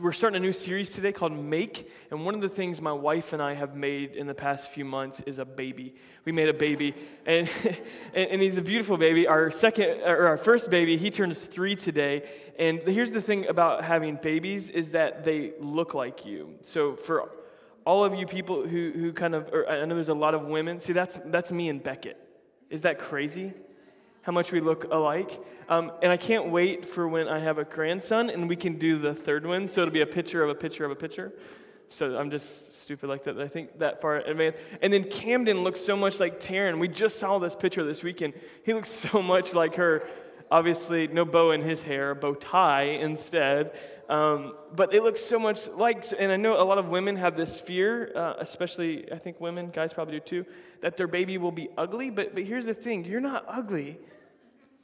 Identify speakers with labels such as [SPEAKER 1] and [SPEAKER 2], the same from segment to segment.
[SPEAKER 1] we're starting a new series today called Make. And one of the things my wife and I have made in the past few months is a baby. We made a baby, and, and he's a beautiful baby. Our second, or our first baby, he turns three today. And here's the thing about having babies is that they look like you. So for all of you people who, who kind of, I know there's a lot of women. See, that's, that's me and Beckett. Is that crazy? How much we look alike. Um, and I can't wait for when I have a grandson and we can do the third one. So it'll be a picture of a picture of a picture. So I'm just stupid like that. I think that far advanced. And then Camden looks so much like Taryn. We just saw this picture this weekend. He looks so much like her. Obviously, no bow in his hair, bow tie instead. Um, but they look so much like, and I know a lot of women have this fear, uh, especially I think women, guys probably do too, that their baby will be ugly. But, but here's the thing you're not ugly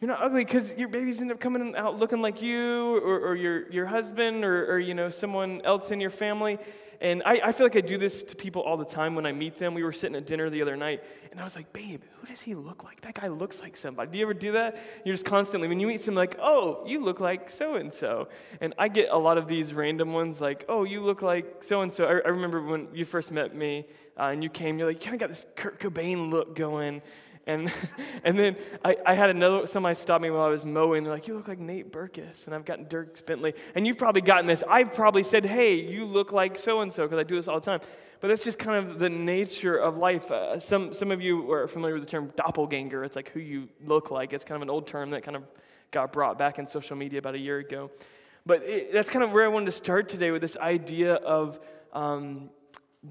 [SPEAKER 1] you're not ugly because your babies end up coming out looking like you or, or your, your husband or, or, you know, someone else in your family. And I, I feel like I do this to people all the time when I meet them. We were sitting at dinner the other night, and I was like, babe, who does he look like? That guy looks like somebody. Do you ever do that? You're just constantly, when you meet someone, like, oh, you look like so and so. And I get a lot of these random ones, like, oh, you look like so and so. I remember when you first met me uh, and you came, you're like, you kind of got this Kurt Cobain look going. And, and then I, I had another, somebody stopped me while I was mowing. They're like, You look like Nate Berkus. And I've gotten Dierks Bentley. And you've probably gotten this. I've probably said, Hey, you look like so and so, because I do this all the time. But that's just kind of the nature of life. Uh, some, some of you are familiar with the term doppelganger. It's like who you look like. It's kind of an old term that kind of got brought back in social media about a year ago. But it, that's kind of where I wanted to start today with this idea of um,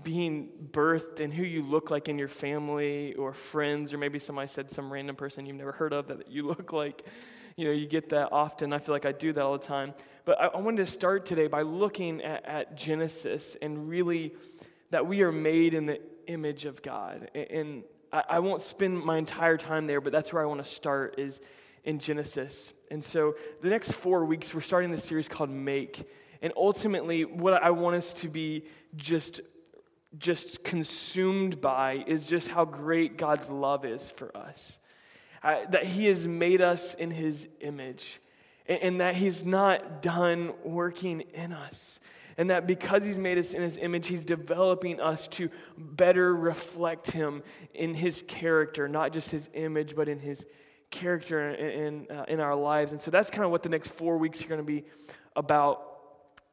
[SPEAKER 1] being birthed and who you look like in your family or friends, or maybe somebody said some random person you've never heard of that you look like. You know, you get that often. I feel like I do that all the time. But I, I wanted to start today by looking at, at, Genesis and really that we are made in the image of God. And, I, I won't spend my entire time there, but that's where I want to start is in Genesis. And so the next four weeks, we're starting this series called Make. And ultimately, what I want us to be just just consumed by is just how great God's love is for us. Uh, that He has made us in His image, and, and that He's not done working in us. And that because He's made us in His image, He's developing us to better reflect Him in His character, not just His image, but in His character in, in, uh, in our lives. And so that's kind of what the next four weeks are going to be about.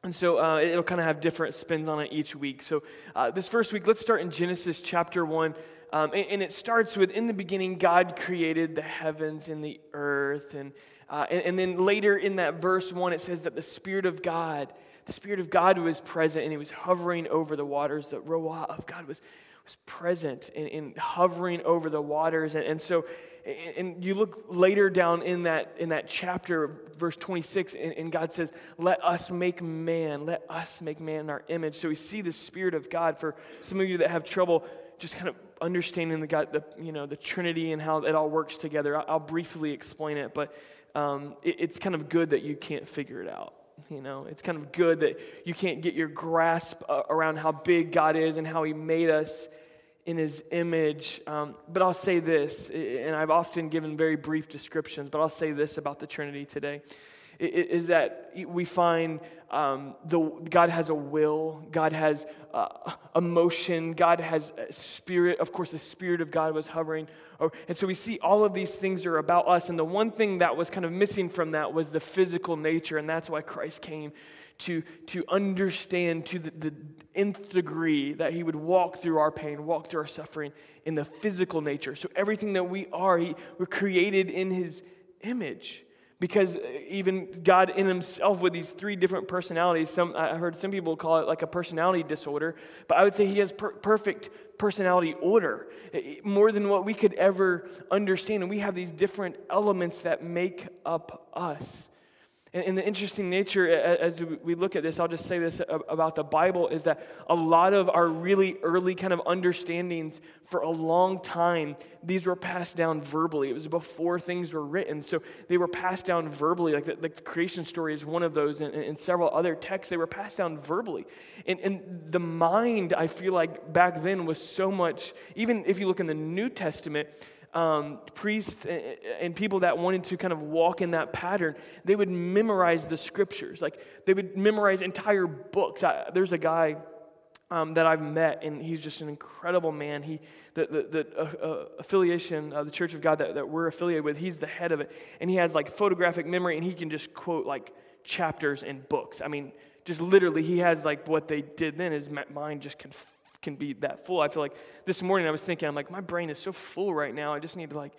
[SPEAKER 1] And so uh, it'll kind of have different spins on it each week. So uh, this first week, let's start in Genesis chapter 1. Um, and, and, it starts with In the beginning, God created the heavens and the earth. And, uh, and, and, then later in that verse 1, it says that the Spirit of God, the Spirit of God was present and he was hovering over the waters. The Ruah of God was, was present and, hovering over the waters. And, and so and you look later down in that in that chapter verse 26 and, and, god says let us make man let us make man in our image. So we see the spirit of god. For some of you that have trouble just kind of understanding the god the you know the trinity and how it all works together i'll, I'll briefly explain it. But um, it, it's kind of good that you can't figure it out you know? It's kind of good that you can't get your grasp uh, around how big god is and how he made us in his image. Um, but I'll say this, and I've often given very brief descriptions, but I'll say this about the Trinity today is that we find um, the, God has a will, God has uh, emotion, God has spirit. Of course, the Spirit of God was hovering. Over, and so we see all of these things are about us. And the one thing that was kind of missing from that was the physical nature. And that's why Christ came to, to understand to the, the nth degree that he would walk through our pain, walk through our suffering in the physical nature. So everything that we are, he, we're created in his image. Because uh, even God in himself with these three different personalities, some, I heard some people call it like a personality disorder, but I would say he has per- perfect personality order, more than what we could ever understand. And we have these different elements that make up us. And, the interesting nature, as we look at this, I'll just say this about the Bible, is that a lot of our really early kind of understandings for a long time, these were passed down verbally. It was before things were written. So they were passed down verbally. Like the, the creation story is one of those, and, and, several other texts, they were passed down verbally. And, and the mind, I feel like back then was so much, even if you look in the New Testament, um, priests and people that wanted to kind of walk in that pattern, they would memorize the scriptures. Like they would memorize entire books. I, there's a guy um, that I've met, and he's just an incredible man. He, the, the, the uh, uh, affiliation of the Church of God that, that we're affiliated with, he's the head of it. And he has like photographic memory, and he can just quote like chapters and books. I mean, just literally, he has like what they did then. His mind just can, can be that full. I feel like this morning I was thinking, I'm like, my brain is so full right now. I just need to like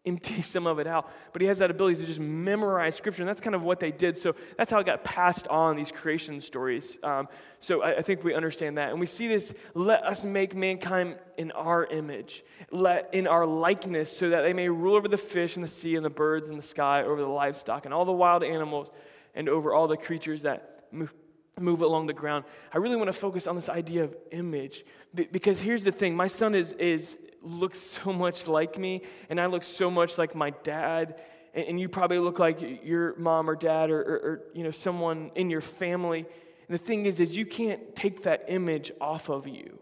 [SPEAKER 1] empty some of it out. But he has that ability to just memorize scripture, and that's kind of what they did. So that's how it got passed on, these creation stories. Um, so I, I, think we understand that. And we see this let us make mankind in our image, let in our likeness, so that they may rule over the fish and the sea and the birds in the sky, over the livestock and all the wild animals, and over all the creatures that move. Move along the ground. I really want to focus on this idea of image because here's the thing: my son is is looks so much like me, and I look so much like my dad, and, and you probably look like your mom or dad or, or, or, you know someone in your family. And the thing is, is you can't take that image off of you.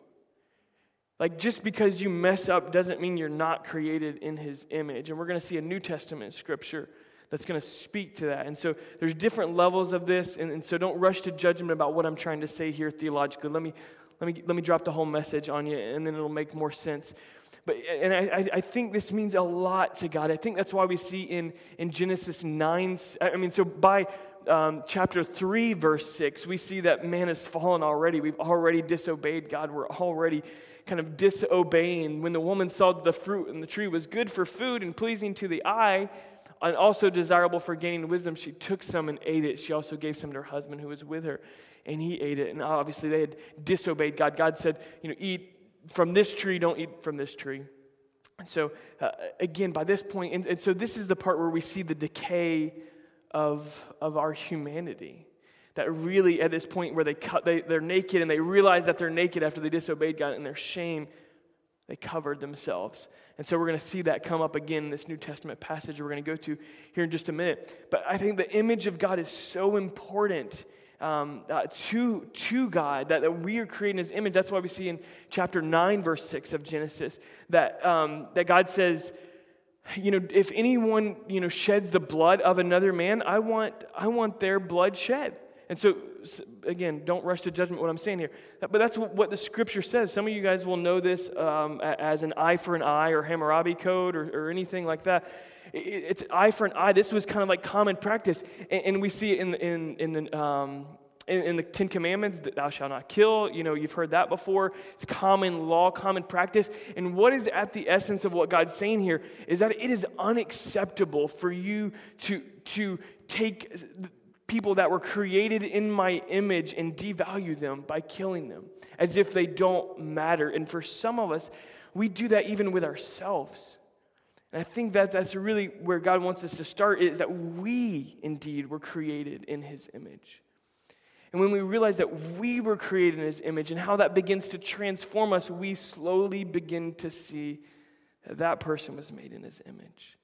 [SPEAKER 1] Like just because you mess up doesn't mean you're not created in His image. And we're going to see a New Testament scripture that's going to speak to that. And so there's different levels of this, and, and so don't rush to judgment about what I'm trying to say here theologically. Let me let me let me drop the whole message on you, and then it'll make more sense. But, and I, I think this means a lot to God. I think that's why we see in, in Genesis 9, I mean, so by um, chapter 3, verse 6, we see that man has fallen already. We've already disobeyed God. We're already kind of disobeying. When the woman saw the fruit and the tree was good for food and pleasing to the eye, and also desirable for gaining wisdom, she took some and ate it. She also gave some to her husband who was with her, and he ate it. And obviously, they had disobeyed God. God said, You know, eat from this tree, don't eat from this tree. And so, uh, again, by this point, and, and so this is the part where we see the decay of, of our humanity. That really, at this point where they cut, they, they're naked and they realize that they're naked after they disobeyed God and their shame, they covered themselves. And so we're going to see that come up again in this New Testament passage we're going to go to here in just a minute. But I think the image of God is so important um, uh, to, to God, that, that we are creating his image. That's why we see in chapter 9, verse 6 of Genesis, that, um, that God says, you know, if anyone, you know, sheds the blood of another man, I want, I want their blood shed. And so, again, don't rush to judgment what I'm saying here. But that's what the scripture says. Some of you guys will know this um, as an eye for an eye or Hammurabi code or, or anything like that. It's eye for an eye. This was kind of like common practice. And, we see it in, in, in the. Um, in, in, the Ten Commandments, that thou shalt not kill. You know, you've heard that before. It's common law, common practice. And what is at the essence of what God's saying here is that it is unacceptable for you to, to take people that were created in my image and devalue them by killing them as if they don't matter. And for some of us, we do that even with ourselves. And I think that that's really where God wants us to start is that we indeed were created in his image. And when we realize that we were created in his image and how that begins to transform us, we slowly begin to see that that person was made in his image.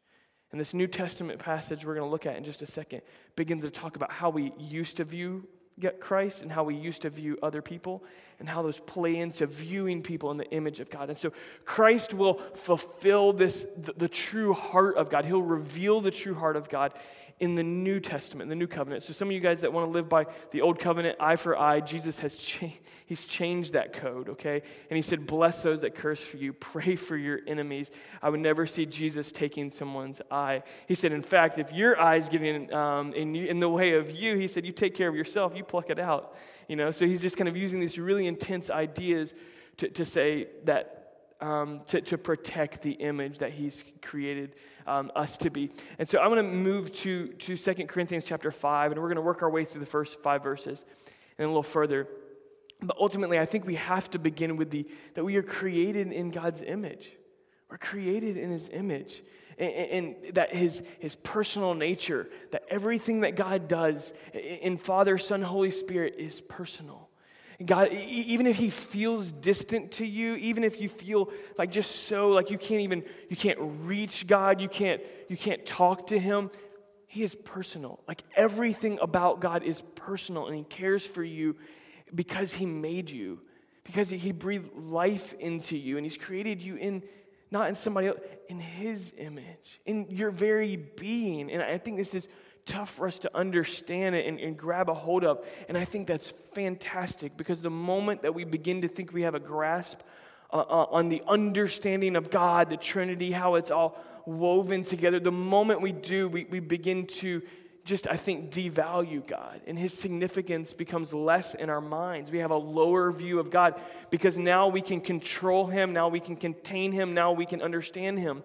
[SPEAKER 1] And this New Testament passage we're going to look at in just a second begins to talk about how we used to view get Christ and how we used to view other people and how those play into viewing people in the image of God. And so Christ will fulfill this, the, the, true heart of God. He'll reveal the true heart of God in the New Testament, the New Covenant. So some of you guys that want to live by the Old Covenant, eye for eye, Jesus has cha- he's changed that code, okay? And he said, "Bless those that curse for you, pray for your enemies." I would never see Jesus taking someone's eye. He said, "In fact, if your eye's getting um, in, in the way of you, he said, you take care of yourself, you pluck it out." You know, so he's just kind of using these really intense ideas to, to say that um, to, to protect the image that he's created um, us to be. And so I'm going to move to, to 2 Corinthians chapter 5, and we're going to work our way through the first five verses and a little further. But ultimately, I think we have to begin with the that we are created in God's image. We're created in his image. And, and, that his, his personal nature, that everything that God does in Father, Son, Holy Spirit is personal. God, even if he feels distant to you, even if you feel like just so like you can't even you can't reach God, you can't you can't talk to him, he is personal. Like everything about God is personal and he cares for you because he made you. Because he breathed life into you and he's created you in not in somebody else, in His image, in your very being. And I think this is tough for us to understand it and, and, grab a hold of. And I think that's fantastic because the moment that we begin to think we have a grasp uh, uh, on the understanding of God, the Trinity, how it's all woven together, the moment we do, we, we begin to just, I think, devalue God. And his significance becomes less in our minds. We have a lower view of God because now we can control him, now we can contain him, now we can understand him.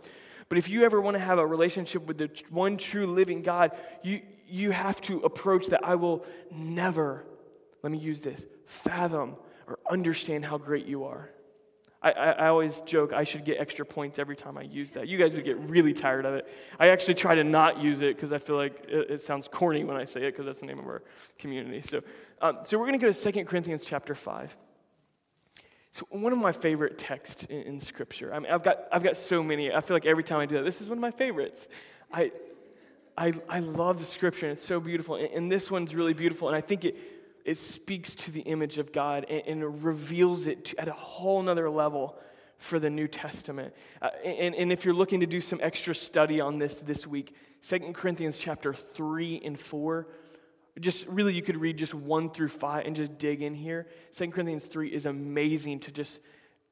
[SPEAKER 1] But if you ever want to have a relationship with the one true living God, you, you have to approach that. I will never, let me use this, fathom or understand how great you are. I, I, I, always joke I should get extra points every time I use that. You guys would get really tired of it. I actually try to not use it because I feel like it, it, sounds corny when I say it because that's the name of our community. So, um, so we're going to go to 2 Corinthians chapter 5. So one of my favorite texts in, in, Scripture. I mean, I've got, I've got so many. I feel like every time I do that, this is one of my favorites. I, I, I love the Scripture, and it's so beautiful. And, and this one's really beautiful, and I think it it speaks to the image of God and, and reveals it to, at a whole nother level for the New Testament. Uh, and, and if you're looking to do some extra study on this this week, Second Corinthians chapter 3 and 4, just really you could read just 1 through 5 and just dig in here. Second Corinthians 3 is amazing to just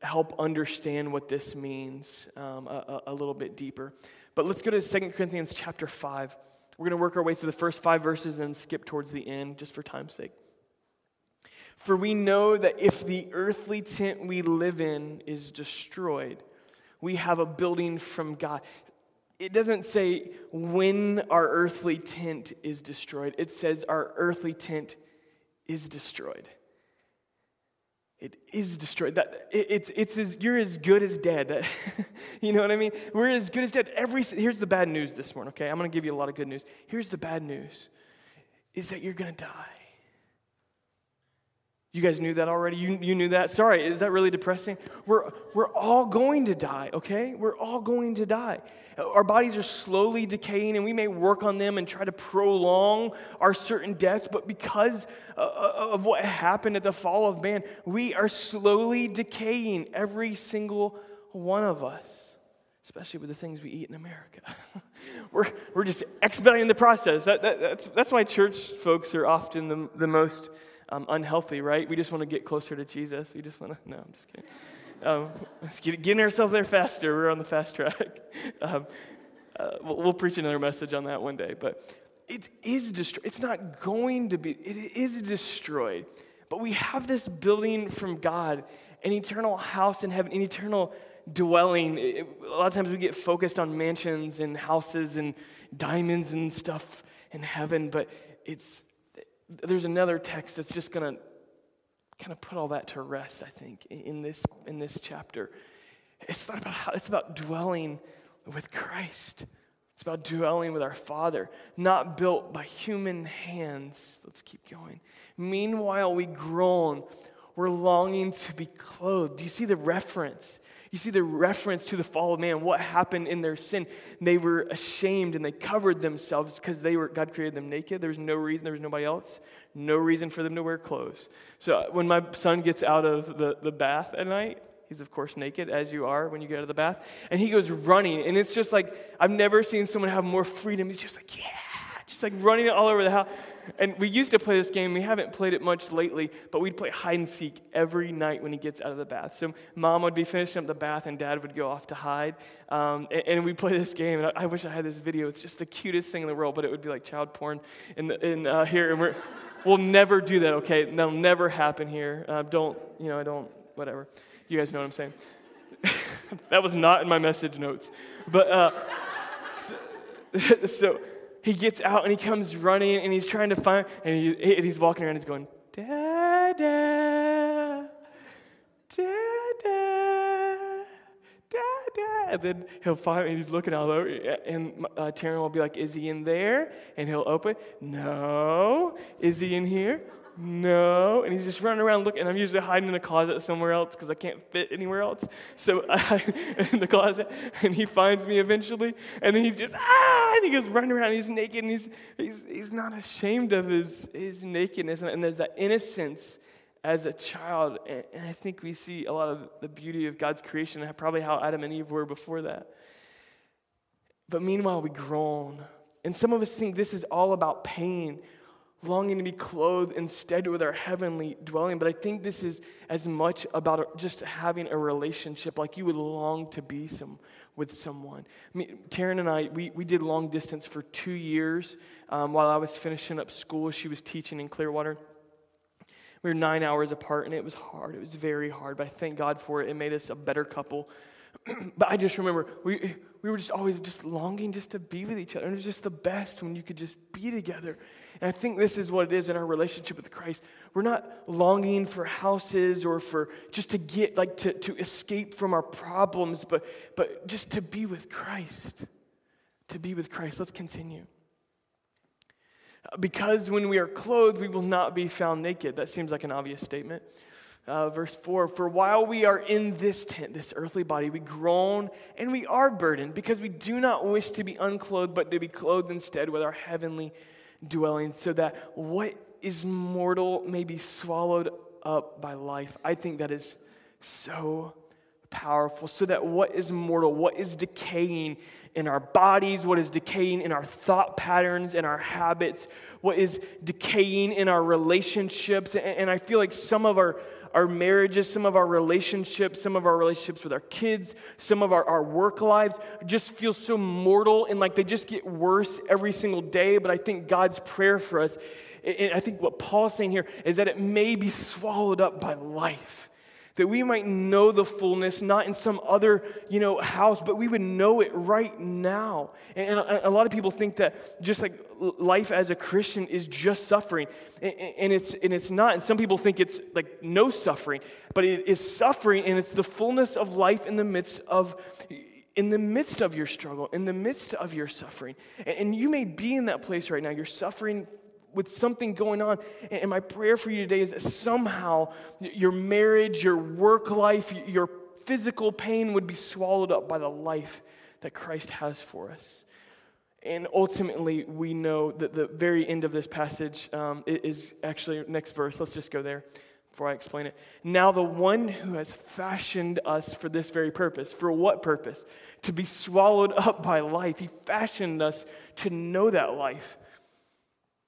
[SPEAKER 1] help understand what this means um, a, a, little bit deeper. But let's go to Second Corinthians chapter 5. We're going to work our way through the first five verses and skip towards the end just for time's sake. For we know that if the earthly tent we live in is destroyed, we have a building from God. It doesn't say when our earthly tent is destroyed, it says our earthly tent is destroyed. It is destroyed. That it, it's it's as you're as good as dead. you know what I mean? We're as good as dead. Every here's the bad news this morning. Okay, I'm going to give you a lot of good news. Here's the bad news: is that you're going to die. You guys knew that already? You, you knew that? Sorry, is that really depressing? We're, we're all going to die, okay? We're all going to die. Our bodies are slowly decaying, and we may work on them and try to prolong our certain death, but because uh, uh, of what happened at the fall of man, we are slowly decaying, every single one of us, especially with the things we eat in America. we're, we're just expediting the process. That, that, that's, that's why church folks are often the, the most um, unhealthy, right? We just want to get closer to Jesus. We just want to, no, I'm just kidding. Um, get, getting ourselves there faster. We're on the fast track. Um, uh, we'll, we'll, preach another message on that one day. But it is destroyed. It's not going to be, it is destroyed. But we have this building from God, an eternal house in heaven, an eternal dwelling. It, a lot of times we get focused on mansions and houses and diamonds and stuff in heaven, but it's there's another text that's just going to kind of put all that to rest, I think, in this, in this chapter. It's not about how, it's about dwelling with Christ. It's about dwelling with our Father, not built by human hands. Let's keep going. Meanwhile, we groan. We're longing to be clothed. Do you see the reference? You see the reference to the fall of man, what happened in their sin. They were ashamed and they covered themselves because they were God created them naked. There was no reason, there was nobody else, no reason for them to wear clothes. So uh, when my son gets out of the, the bath at night, he's of course naked as you are when you get out of the bath, and he goes running, and it's just like I've never seen someone have more freedom. He's just like, yeah, just like running all over the house. And we used to play this game. We haven't played it much lately, but we'd play hide and seek every night when he gets out of the bath. So mom would be finishing up the bath, and dad would go off to hide. Um, and, and we'd play this game. And I, I, wish I had this video. It's just the cutest thing in the world, but it would be like child porn in, the, in uh, here. And we're, we'll never do that, okay? That'll never happen here. Uh, don't, you know, I don't, whatever. You guys know what I'm saying. that was not in my message notes. But, uh, so, so he gets out and he comes running and he's trying to find, and, he, and he's walking around he's going, Dada, Dada, Dada. And then he'll find, and he's looking all over, and uh, Taryn will be like, Is he in there? And he'll open, No. Is he in here? No. And he's just running around looking. And I'm usually hiding in a closet somewhere else because I can't fit anywhere else. So I, in the closet, and he finds me eventually. And then he's just, ah! And he goes running around. He's naked. And he's, he's, he's not ashamed of his, his nakedness. And there's that innocence as a child. And, and I think we see a lot of the beauty of God's creation, and probably how Adam and Eve were before that. But meanwhile, we groan. And some of us think this is all about pain, longing to be clothed instead with our heavenly dwelling. But I think this is as much about just having a relationship, like you would long to be some, with someone. I mean, Taryn and I, we, we did long distance for two years um, while I was finishing up school. She was teaching in Clearwater. We were nine hours apart, and it was hard. It was very hard, but I thank God for it. It made us a better couple. but I just remember we, we were just always just longing just to be with each other. And it was just the best when you could just be together. And I think this is what it is in our relationship with Christ. We're not longing for houses or for just to get, like, to, to escape from our problems, but, but just to be with Christ. To be with Christ. Let's continue. Because when we are clothed, we will not be found naked. That seems like an obvious statement. Uh, verse 4 For while we are in this tent, this earthly body, we groan and we are burdened because we do not wish to be unclothed, but to be clothed instead with our heavenly dwelling, so that what is mortal may be swallowed up by life. I think that is so powerful, so that what is mortal, what is decaying in our bodies, what is decaying in our thought patterns and our habits, what is decaying in our relationships. And I feel like some of our our marriages, some of our relationships, some of our relationships with our kids, some of our, our work lives just feel so mortal and like they just get worse every single day. But I think God's prayer for us, and I think what Paul's saying here is that it may be swallowed up by life that we might know the fullness, not in some other, you know, house, but we would know it right now. And, a lot of people think that just like life as a Christian is just suffering, and it's and it's not. And some people think it's like no suffering, but it is suffering, and it's the fullness of life in the midst of in the midst of your struggle, in the midst of your suffering. And you may be in that place right now. You're suffering with something going on. And my prayer for you today is that somehow your marriage, your work life, your physical pain would be swallowed up by the life that Christ has for us. And ultimately, we know that the very end of this passage um, is actually next verse. Let's just go there before I explain it. Now, the one who has fashioned us for this very purpose, for what purpose? To be swallowed up by life. He fashioned us to know that life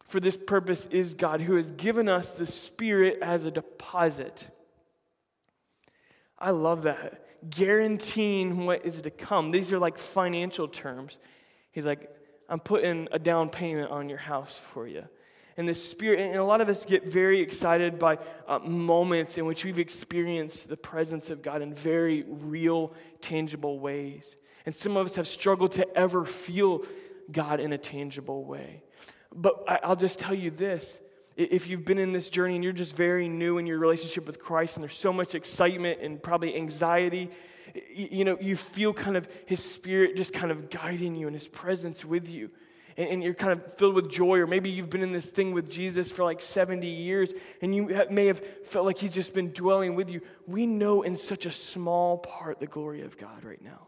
[SPEAKER 1] for this purpose is God, who has given us the Spirit as a deposit. I love that. Guaranteeing what is to come. These are like financial terms. He's like, I'm putting a down payment on your house for you. And the Spirit, and a lot of us get very excited by uh, moments in which we've experienced the presence of God in very real, tangible ways. And some of us have struggled to ever feel God in a tangible way. But I'll just tell you this if you've been in this journey and you're just very new in your relationship with Christ and there's so much excitement and probably anxiety, you know, you feel kind of His Spirit just kind of guiding you and His presence with you. And, you're kind of filled with joy, or maybe you've been in this thing with Jesus for like 70 years and you may have felt like He's just been dwelling with you. We know in such a small part the glory of God right now.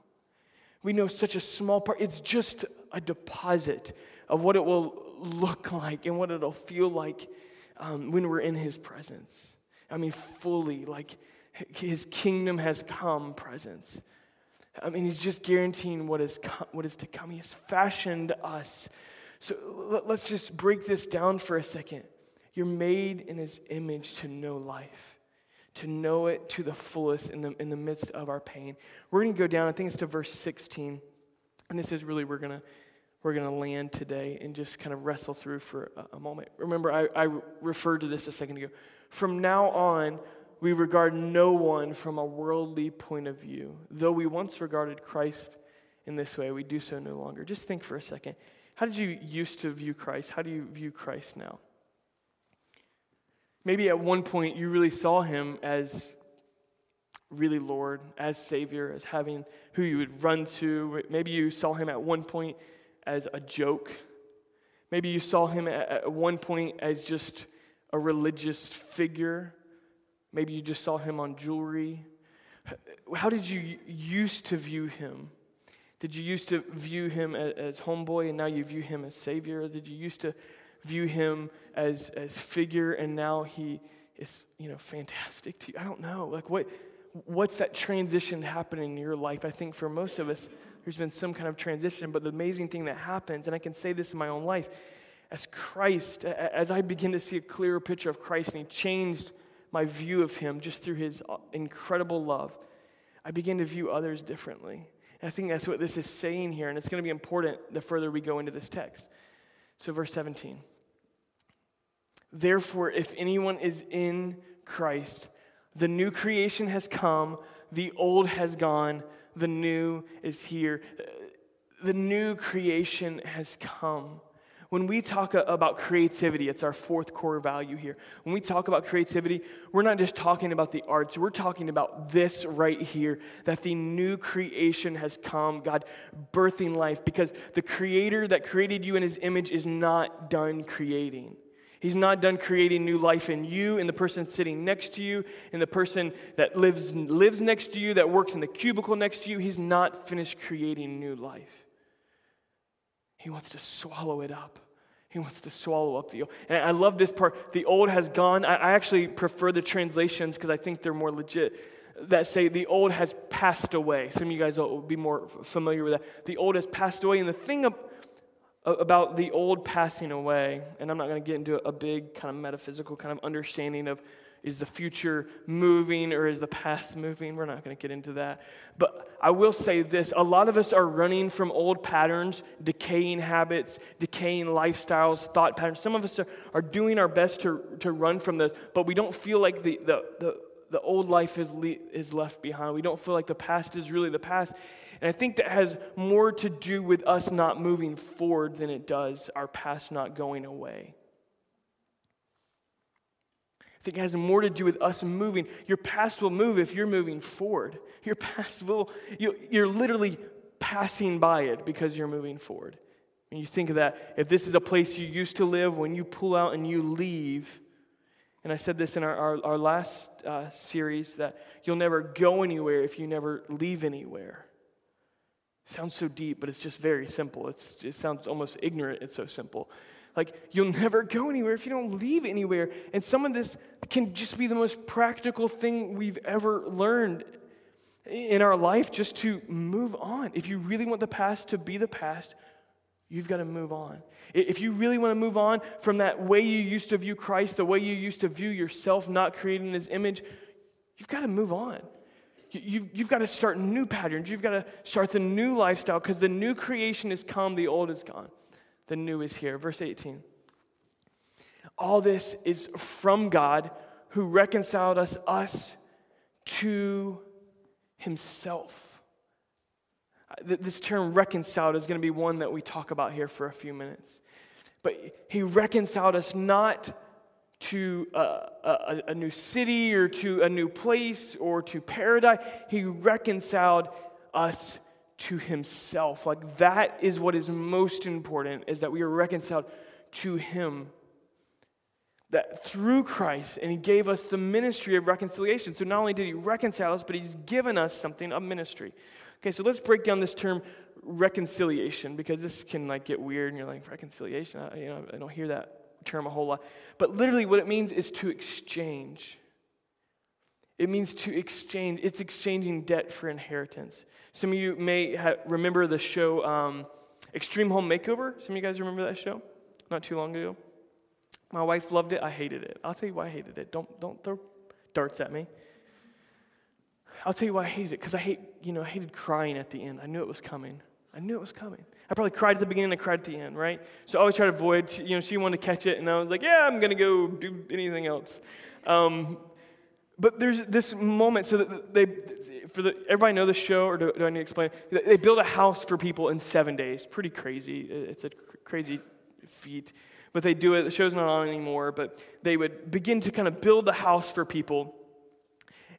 [SPEAKER 1] We know such a small part. It's just a deposit of what it will look like and what it'll feel like um, when we're in His presence. I mean, fully, like His kingdom has come presence. I mean, He's just guaranteeing what is, co- what is to come. He has fashioned us. So let's just break this down for a second. You're made in His image to know life to know it to the fullest in the, in the midst of our pain. We're going to go down, I think it's to verse 16. And this is really, we're going to we're going to land today and just kind of wrestle through for a, a moment. Remember, I, I referred to this a second ago. From now on, we regard no one from a worldly point of view. Though we once regarded Christ in this way, we do so no longer. Just think for a second. How did you used to view Christ? How do you view Christ now? Maybe at one point you really saw him as really Lord, as Savior, as having who you would run to. Maybe you saw him at one point as a joke. Maybe you saw him at one point as just a religious figure. Maybe you just saw him on jewelry. How did you used to view him? Did you used to view him as homeboy and now you view him as savior? Did you used to view him as, as figure and now he is, you know, fantastic to you. I don't know. Like, what, what's that transition happening in your life? I think for most of us, there's been some kind of transition, but the amazing thing that happens, and I can say this in my own life, as Christ, as I begin to see a clearer picture of Christ, and He changed my view of Him just through His uh, incredible love, I begin to view others differently. And I think that's what this is saying here, and it's going to be important the further we go into this text. So, verse 17. Therefore, if anyone is in Christ, the new creation has come, the old has gone, the new is here. Uh, the new creation has come. When we talk about creativity, it's our fourth core value here. When we talk about creativity, we're not just talking about the arts, we're talking about this right here that the new creation has come, God birthing life, because the creator that created you in his image is not done creating. He's not done creating new life in you, in the person sitting next to you, in the person that lives, lives next to you, that works in the cubicle next to you. He's not finished creating new life. He wants to swallow it up. He wants to swallow up the old. And I love this part. The old has gone. I, actually prefer the translations because I think they're more legit that say the old has passed away. Some of you guys will be more familiar with that. The old has passed away. And the thing about the old passing away, and I'm not going to get into a big kind of metaphysical kind of understanding of is the future moving or is the past moving? We're not going to get into that. But I will say this a lot of us are running from old patterns, decaying habits, decaying lifestyles, thought patterns. Some of us are, are doing our best to, to run from those, but we don't feel like the, the, the, the old life is, le- is left behind. We don't feel like the past is really the past. And I think that has more to do with us not moving forward than it does our past not going away. I think it has more to do with us moving. Your past will move if you're moving forward. Your past will, you're literally passing by it because you're moving forward. When you think of that, if this is a place you used to live, when you pull out and you leave, and I said this in our, our, our last uh, series, that you'll never go anywhere if you never leave anywhere. Sounds so deep, but it's just very simple. It's, it sounds almost ignorant. It's so simple. Like, you'll never go anywhere if you don't leave anywhere. And some of this can just be the most practical thing we've ever learned in our life just to move on. If you really want the past to be the past, you've got to move on. If you really want to move on from that way you used to view Christ, the way you used to view yourself, not creating his image, you've got to move on. You, have got to start new patterns. You've got to start the new lifestyle because the new creation has come, the old is gone. The new is here. Verse 18. All this is from God who reconciled us, us to himself. Uh, this term reconciled is going to be one that we talk about here for a few minutes. But he reconciled us not to uh, a, a, a, new city or to a new place or to paradise. He reconciled us to himself. Like that is what is most important is that we are reconciled to him. That through Christ, and he gave us the ministry of reconciliation. So not only did he reconcile us, but he's given us something of ministry. Okay, so let's break down this term reconciliation because this can like get weird and you're like reconciliation I, you know i don't hear that term a whole lot. But literally, what it means is to exchange. It means to exchange. It's exchanging debt for inheritance. Some of you may remember the show um, Extreme Home Makeover. Some of you guys remember that show? Not too long ago. My wife loved it. I hated it. I'll tell you why I hated it. Don't, don't throw darts at me. I'll tell you why I hated it. Because I hate, you know, I hated crying at the end. I knew it was coming. I knew it was coming. I probably cried at the beginning and I cried at the end, right? So I always try to avoid, you know, she wanted to catch it, and I was like, yeah, I'm going to go do anything else. Um, but there's this moment, so that they, for the, everybody know the show, or do, do I need to explain? They build a house for people in seven days. Pretty crazy. It's a crazy feat. But they do it. The show's not on anymore, but they would begin to kind of build a house for people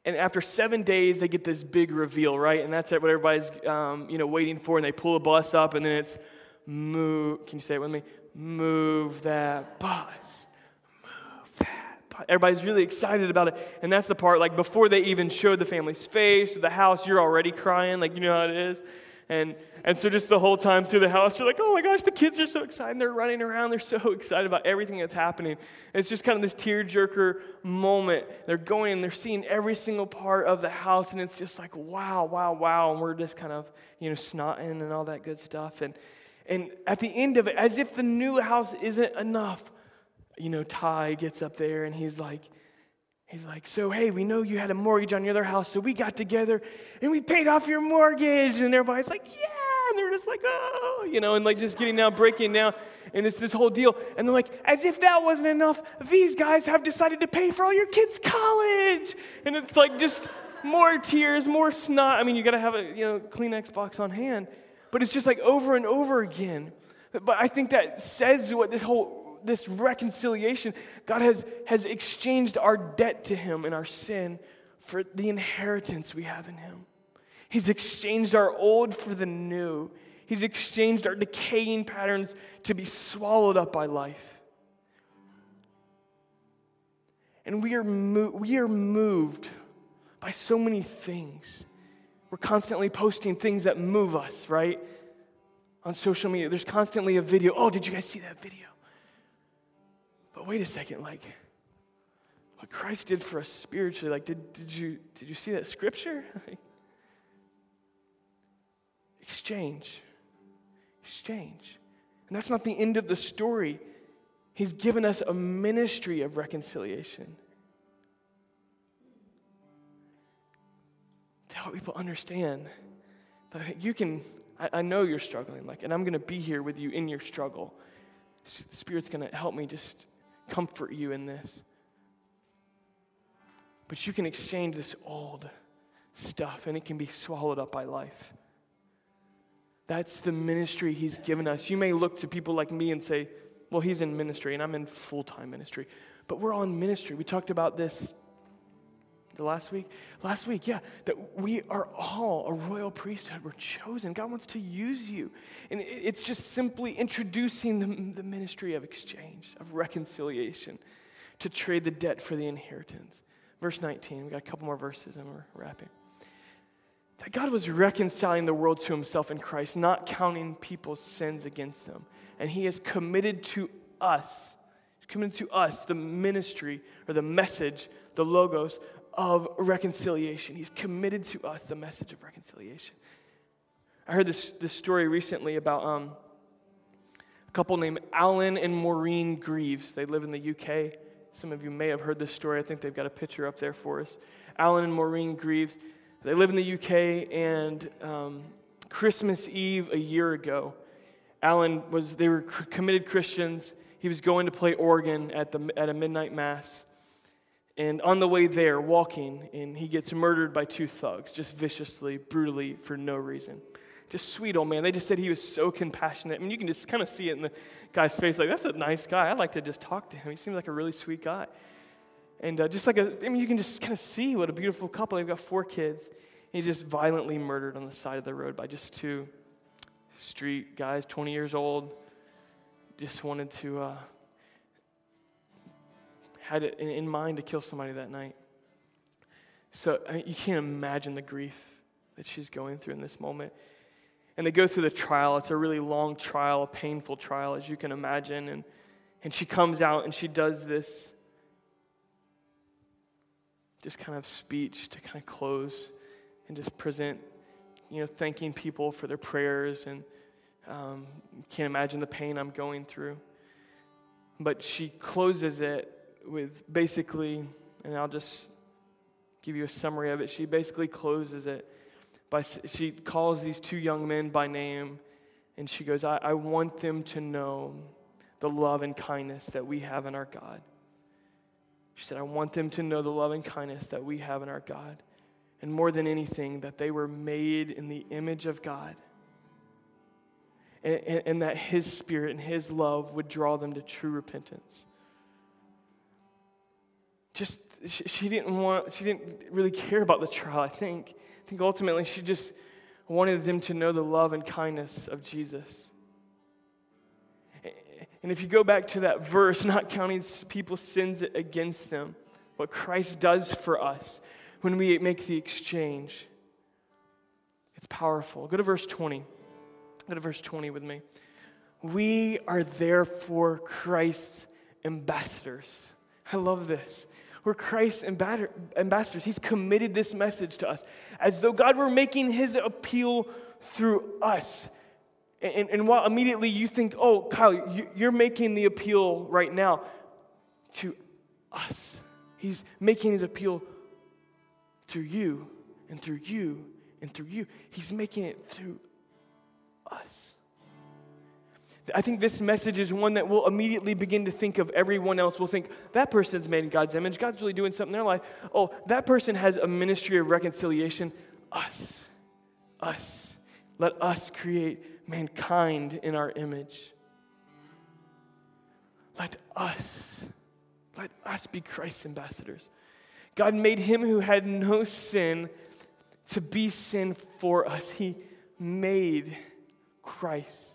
[SPEAKER 1] and after seven days, they get this big reveal, right? And that's what everybody's, um, you know, waiting for. And they pull a bus up, and then it's move. Can you say it with me? Move that bus. Move that bus. Everybody's really excited about it. And that's the part, like, before they even showed the family's face or the house, you're already crying. Like, you know how it is. And, and so just the whole time through the house, you're like, oh my gosh, the kids are so excited. They're running around. They're so excited about everything that's happening. And it's just kind of this tearjerker moment. They're going and they're seeing every single part of the house. And it's just like, wow, wow, wow. And we're just kind of, you know, snotting and all that good stuff. And, and at the end of it, as if the new house isn't enough, you know, Ty gets up there and he's like, He's like, So, hey, we know you had a mortgage on your other house, so we got together and we paid off your mortgage. And everybody's like, Yeah. And they're just like, Oh, you know, and like just getting down, breaking down. And it's this whole deal. And they're like, As if that wasn't enough, these guys have decided to pay for all your kids' college. And it's like just more tears, more snot. I mean, you got to have a, you know, Kleenex box on hand. But it's just like over and over again. But I think that says what this whole this reconciliation, God has, has exchanged our debt to Him and our sin for the inheritance we have in Him. He's exchanged our old for the new. He's exchanged our decaying patterns to be swallowed up by life. And we are, mo- we are moved by so many things. We're constantly posting things that move us, right? On social media. There's constantly a video. Oh, did you guys see that video? But wait a second, like, what Christ did for us spiritually, like, did, did, you, did you see that scripture? exchange. Exchange. And that's not the end of the story. He's given us a ministry of reconciliation. To help people understand that you can, I, I know you're struggling, like, and I'm going to be here with you in your struggle. The Spirit's going to help me just comfort you in this. But you can exchange this old stuff and it can be swallowed up by life. That's the ministry he's given us. You may look to people like me and say, well, he's in ministry and I'm in full time ministry. But we're on ministry. We talked about this the last week? Last week, yeah, that we are all a royal priesthood. We're chosen. God wants to use you. And it's just simply introducing the, the ministry of exchange, of reconciliation, to trade the debt for the inheritance. Verse 19, we got a couple more verses and we're wrapping. That God was reconciling the world to himself in Christ, not counting people's sins against them. And he has committed to us, committed to us the ministry or the message, the logos of reconciliation. He's committed to us the message of reconciliation. I heard this, this story recently about um, a couple named Alan and Maureen Greaves. They live in the UK. Some of you may have heard this story. I think they've got a picture up there for us. Alan and Maureen Greaves. They live in the UK, and um, Christmas Eve a year ago, Alan was, they were committed Christians. He was going to play organ at, the, at a midnight mass. And on the way there, walking, and he gets murdered by two thugs, just viciously, brutally, for no reason. Just sweet old man. They just said he was so compassionate. I mean, you can just kind of see it in the guy's face. Like, that's a nice guy. I'd like to just talk to him. He seems like a really sweet guy. And uh, just like a, I mean, you can just kind of see what a beautiful couple. They've got four kids. He's just violently murdered on the side of the road by just two street guys, 20 years old. Just wanted to uh, had it in mind to kill somebody that night. So I mean, you can't imagine the grief that she's going through in this moment. And they go through the trial. It's a really long trial, a painful trial, as you can imagine. And, and she comes out and she does this just kind of speech to kind of close and just present, you know, thanking people for their prayers. And um, can't imagine the pain I'm going through. But she closes it with basically, and I'll just give you a summary of it. She basically closes it by, she calls these two young men by name, and she goes, I, I want them to know the love and kindness that we have in our God. She said, I want them to know the love and kindness that we have in our God. And more than anything, that they were made in the image of God. And, and, and, that His Spirit and His love would draw them to true repentance just she didn't want she didn't really care about the trial i think i think ultimately she just wanted them to know the love and kindness of jesus and if you go back to that verse not counting people's sins against them what christ does for us when we make the exchange It's powerful. Go to verse 20. Go to verse 20 with me. We are therefore Christ's ambassadors. I love this. We're Christ's ambassadors. He's committed this message to us as though God were making his appeal through us. And, and while immediately you think, oh, Kyle, you're making the appeal right now to us, he's making his appeal through you and through you and through you. He's making it through us. I think this message is one that we'll immediately begin to think of everyone else. We'll think, that person's made in God's image. God's really doing something in their life. Oh, that person has a ministry of reconciliation. Us. Us. Let us create mankind in our image. Let us, let us be Christ's ambassadors. God made him who had no sin to be sin for us. He made Christ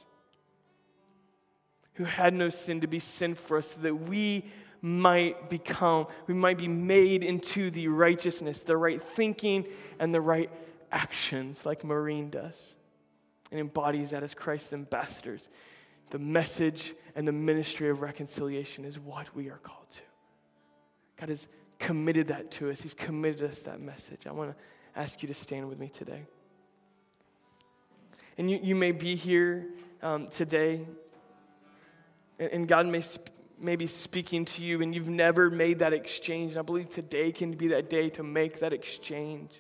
[SPEAKER 1] who had no sin to be sin for us so that we might become, we might be made into the righteousness, the right thinking, and the right actions, like Marine does, and embodies that as Christ's ambassadors. The message and the ministry of reconciliation is what we are called to. God has committed that to us, He's committed us that message. I want to ask you to stand with me today. And you, you may be here um, today and God may, may be speaking to you and you've never made that exchange. And I believe today can be that day to make that exchange.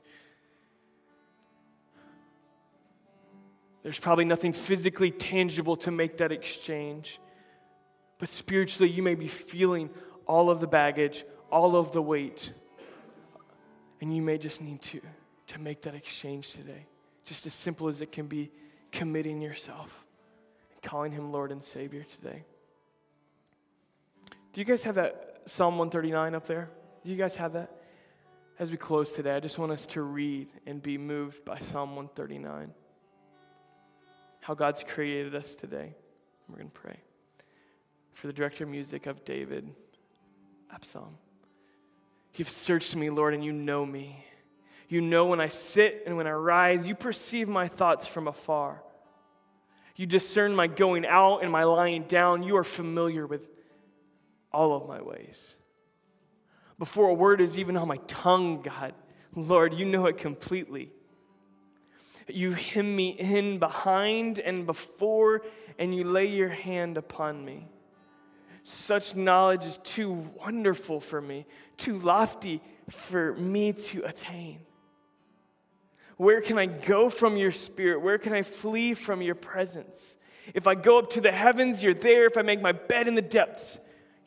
[SPEAKER 1] There's probably nothing physically tangible to make that exchange. But spiritually, you may be feeling all of the baggage, all of the weight. And you may just need to, to make that exchange today. Just as simple as it can be committing yourself and calling Him Lord and Savior today. Do you guys have that Psalm 139 up there? Do you guys have that? As we close today, I just want us to read and be moved by Psalm 139. How God's created us today. We're going to pray. For the director of music of David a psalm. You've searched me, Lord, and you know me. You know when I sit and when I rise. You perceive my thoughts from afar. You discern my going out and my lying down. You are familiar with all of my ways. Before a word is even on my tongue, God, Lord, you know it completely. You hem me in behind and before, and you lay your hand upon me. Such knowledge is too wonderful for me, too lofty for me to attain. Where can I go from your spirit? Where can I flee from your presence? If I go up to the heavens, you're there. If I make my bed in the depths,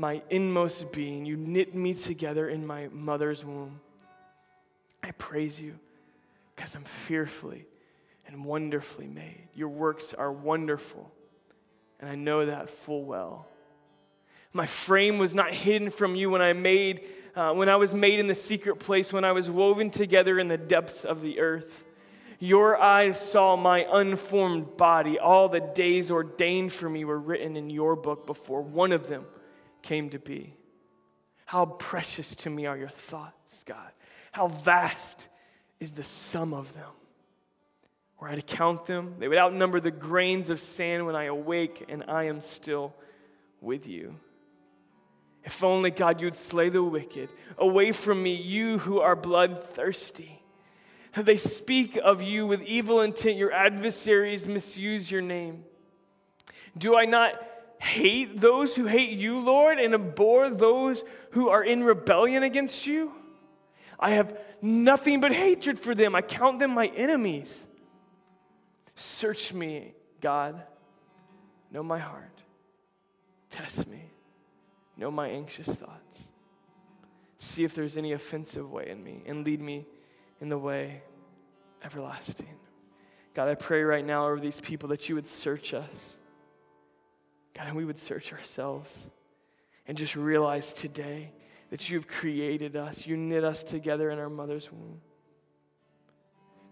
[SPEAKER 1] my inmost being. You knit me together in my mother's womb. I praise you because I'm fearfully and wonderfully made. Your works are wonderful, and I know that full well. My frame was not hidden from you when I made uh, when I was made in the secret place, when I was woven together in the depths of the earth. Your eyes saw my unformed body. All the days ordained for me were written in your book before one of them came to be. How precious to me are your thoughts, God. How vast is the sum of them. Were I to count them, they would outnumber the grains of sand when I awake and I am still with you. If only, God, you would slay the wicked. Away from me, you who are bloodthirsty. They speak of you with evil intent. Your adversaries misuse your name. Do I not hate those who hate you, Lord, and abhor those who are in rebellion against you? I have nothing but hatred for them. I count them my enemies. Search me, God. Know my heart. Test me. Know my anxious thoughts. See if there's any offensive way in me and lead me in the way everlasting. God, I pray right now over these people that you would search us God, and we would search ourselves and just realize today that you've created us. You knit us together in our mother's womb.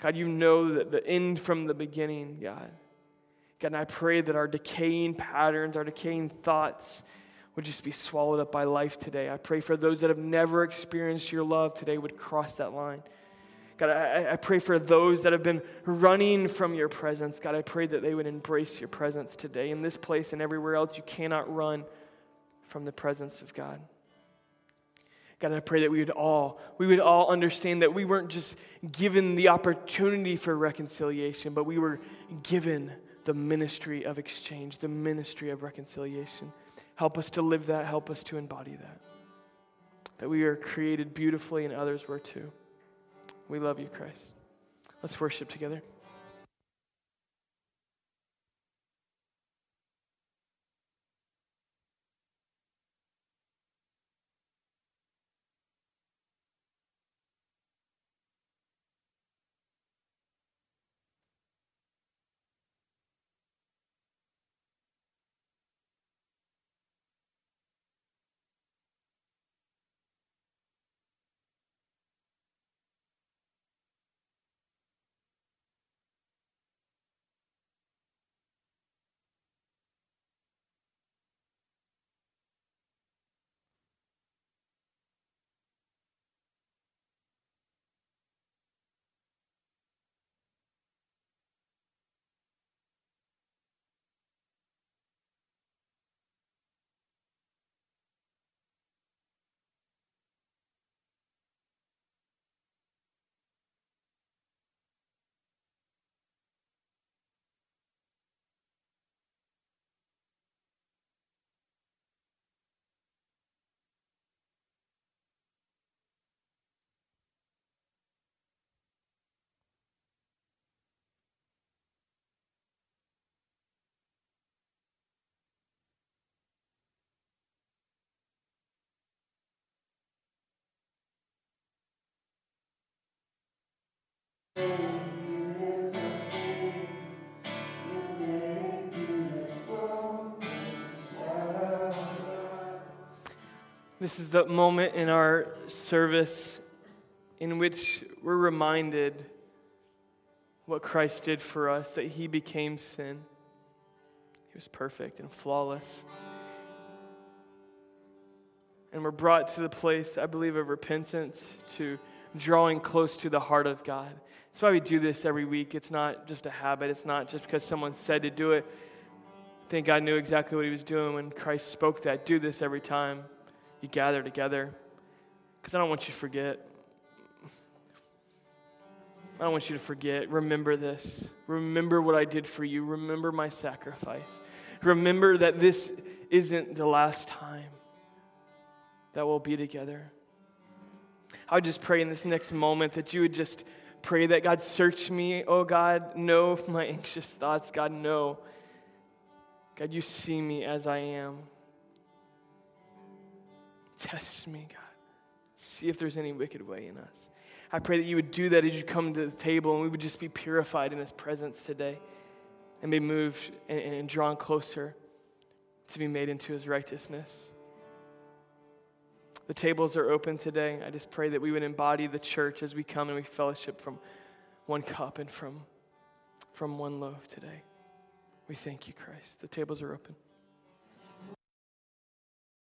[SPEAKER 1] God, you know that the end from the beginning, God. God, and I pray that our decaying patterns, our decaying thoughts would just be swallowed up by life today. I pray for those that have never experienced your love today would cross that line. God, I, I pray for those that have been running from your presence. God, I pray that they would embrace your presence today in this place and everywhere else. You cannot run from the presence of God. God, I pray that we would all, we would all understand that we weren't just given the opportunity for reconciliation, but we were given the ministry of exchange, the ministry of reconciliation. Help us to live that, help us to embody that. That we are created beautifully and others were too. We love you, Christ. Let's worship together. This is the moment in our service in which we're reminded what Christ did for us, that he became sin. He was perfect and flawless. And we're brought to the place, I believe, of repentance, to drawing close to the heart of God. That's why we do this every week. It's not just a habit, it's not just because someone said to do it. I think God knew exactly what he was doing when Christ spoke that. Do this every time you gather together because I don't want you to forget. I don't want you to forget. Remember this. Remember what I did for you. Remember my sacrifice. Remember that this isn't the last time that we'll be together. I would just pray in this next moment that you would just pray that God search me. Oh God, know my anxious thoughts. God, know. God, you see me as I am. Test me, God. See if there's any wicked way in us. I pray that you would do that as you come to the table and we would just be purified in his presence today and be moved and, and drawn closer to be made into his righteousness. The tables are open today. I just pray that we would embody the church as we come and we fellowship from one cup and from, from one loaf today. We thank you, Christ. The tables are open.